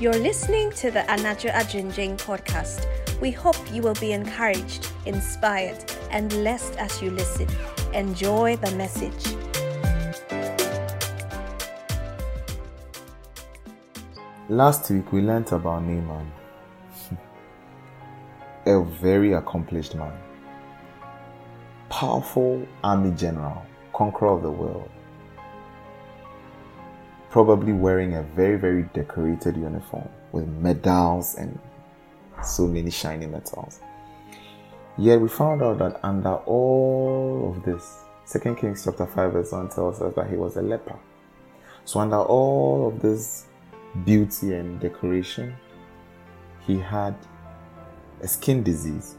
You're listening to the Anajo Ajinjing podcast. We hope you will be encouraged, inspired, and blessed as you listen. Enjoy the message. Last week we learnt about Naaman, a very accomplished man, powerful army general, conqueror of the world, probably wearing a very, very decorated uniform with medals and so many shiny metals. Yet we found out that under all of this, 2 Kings chapter 5 verse 1 tells us that he was a leper. So under all of this beauty and decoration, he had a skin disease.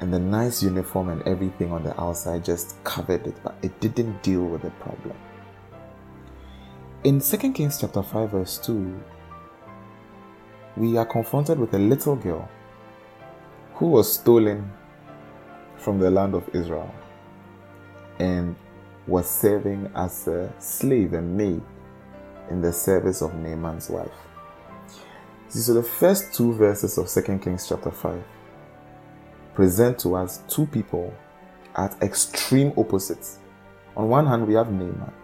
And the nice uniform and everything on the outside just covered it, but it didn't deal with the problem. In 2 Kings chapter 5, verse 2, we are confronted with a little girl who was stolen from the land of Israel and was serving as a slave and maid in the service of Naaman's wife. So the first two verses of 2 Kings chapter 5 present to us two people at extreme opposites. On one hand, we have Naaman,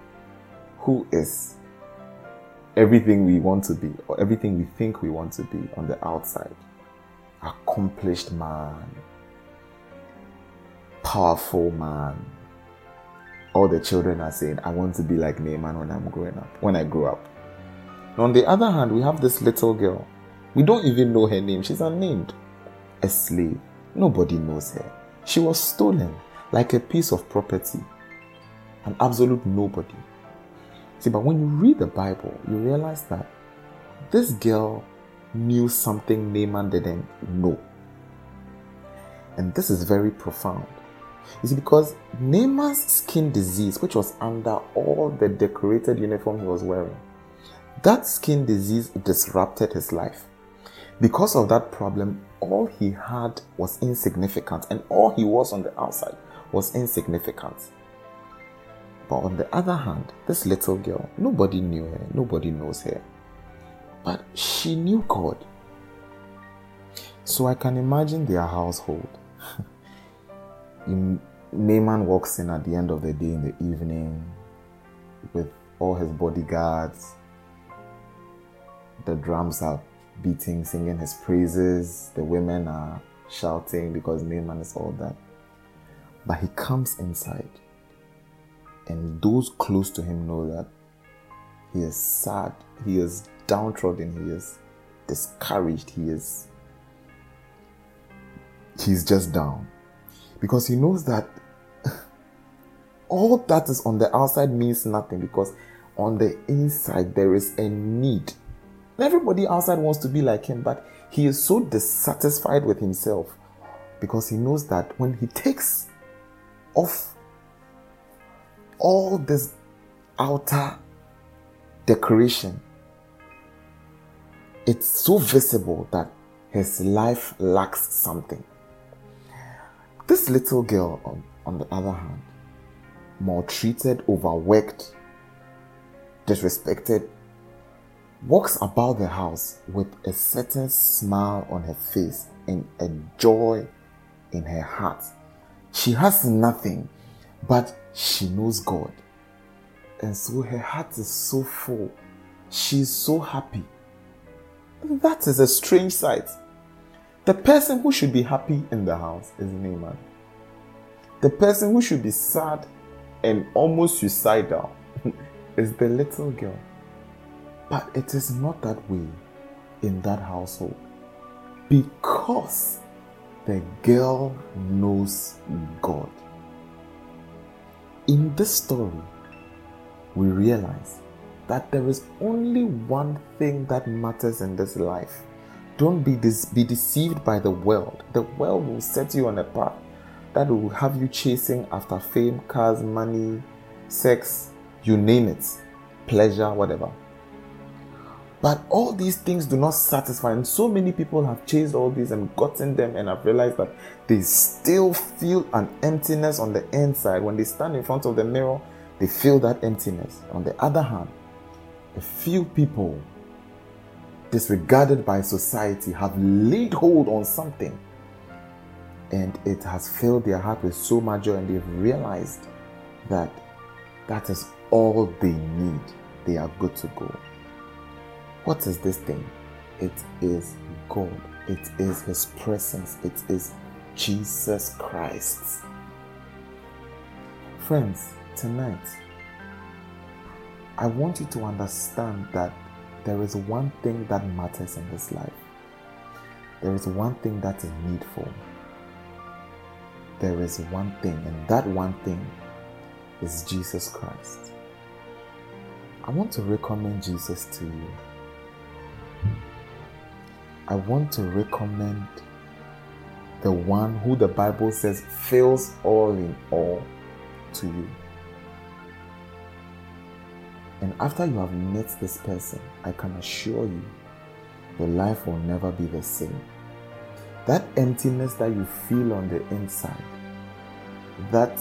who is everything we want to be, or everything we think we want to be on the outside. Accomplished man, powerful man, all the children are saying, I want to be like Naaman when I'm growing up, when I grow up. on the other hand, we have this little girl. We don't even know her name. She's unnamed. A slave. Nobody knows her. She was stolen like a piece of property. An absolute nobody. See, but when you read the Bible, you realize that this girl knew something Naaman didn't know. And this is very profound. Is because Naaman's skin disease, which was under all the decorated uniform he was wearing, that skin disease disrupted his life. Because of that problem, all he had was insignificant, and all he was on the outside was insignificant. But on the other hand, this little girl, nobody knew her, nobody knows her. But she knew God. So I can imagine their household. Naaman walks in at the end of the day in the evening with all his bodyguards. The drums are beating, singing his praises. The women are shouting because Naaman is all that. But he comes inside, and those close to him know that he is sad, he is downtrodden, he is discouraged, he is he's just down because he knows that all that is on the outside means nothing because on the inside there is a need. Everybody outside wants to be like him, but he is so dissatisfied with himself because he knows that when he takes off all this outer decoration, it's so visible that his life lacks something. This little girl, on, on the other hand, maltreated, overworked, disrespected, walks about the house with a certain smile on her face and a joy in her heart. She has nothing, but she knows God. And so her heart is so full. She's so happy. That is a strange sight. The person who should be happy in the house is Naaman. The person who should be sad and almost suicidal is the little girl. But it is not that way in that household because the girl knows God. In this story, we realize that there is only one thing that matters in this life don't be, be deceived by the world. The world will set you on a path that will have you chasing after fame, cars, money, sex, you name it, pleasure, whatever. But all these things do not satisfy, and so many people have chased all these and gotten them, and have realized that they still feel an emptiness on the inside. When they stand in front of the mirror, they feel that emptiness. On the other hand, a few people disregarded by society, have laid hold on something and it has filled their heart with so much joy, and they've realized that that is all they need. They are good to go. What is this thing? It is God, it is His presence, it is Jesus Christ. Friends, tonight, I want you to understand that there is one thing that matters in this life. There is one thing that is needful there is one thing, and that one thing is Jesus Christ. I want to recommend Jesus to you. I want to recommend the one who the Bible says fills all in all to you. And after you have met this person, I can assure you, your life will never be the same. That emptiness that you feel on the inside, that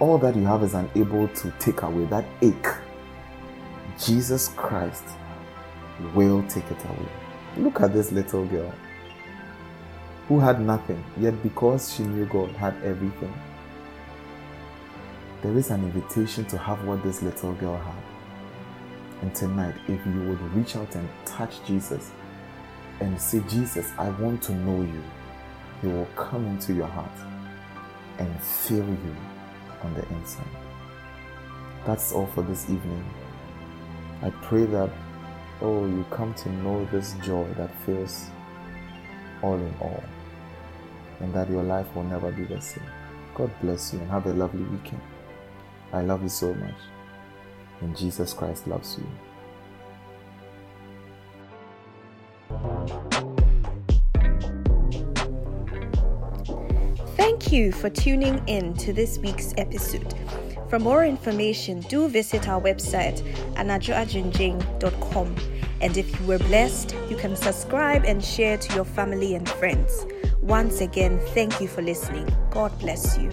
all that you have is unable to take away, that ache, Jesus Christ will take it away. Look at this little girl who had nothing, yet because she knew God had everything. There is an invitation to have what this little girl had. And tonight, if you would reach out and touch Jesus, and say, Jesus, I want to know you, He will come into your heart and fill you on the inside. That's all for this evening. I pray that, oh, you come to know this joy that fills all in all, and that your life will never be the same. God bless you and have a lovely weekend. I love you so much. And Jesus Christ loves you. Thank you for tuning in to this week's episode. For more information, do visit our website anajoajinjing.com. And if you were blessed, you can subscribe and share to your family and friends. Once again, thank you for listening. God bless you.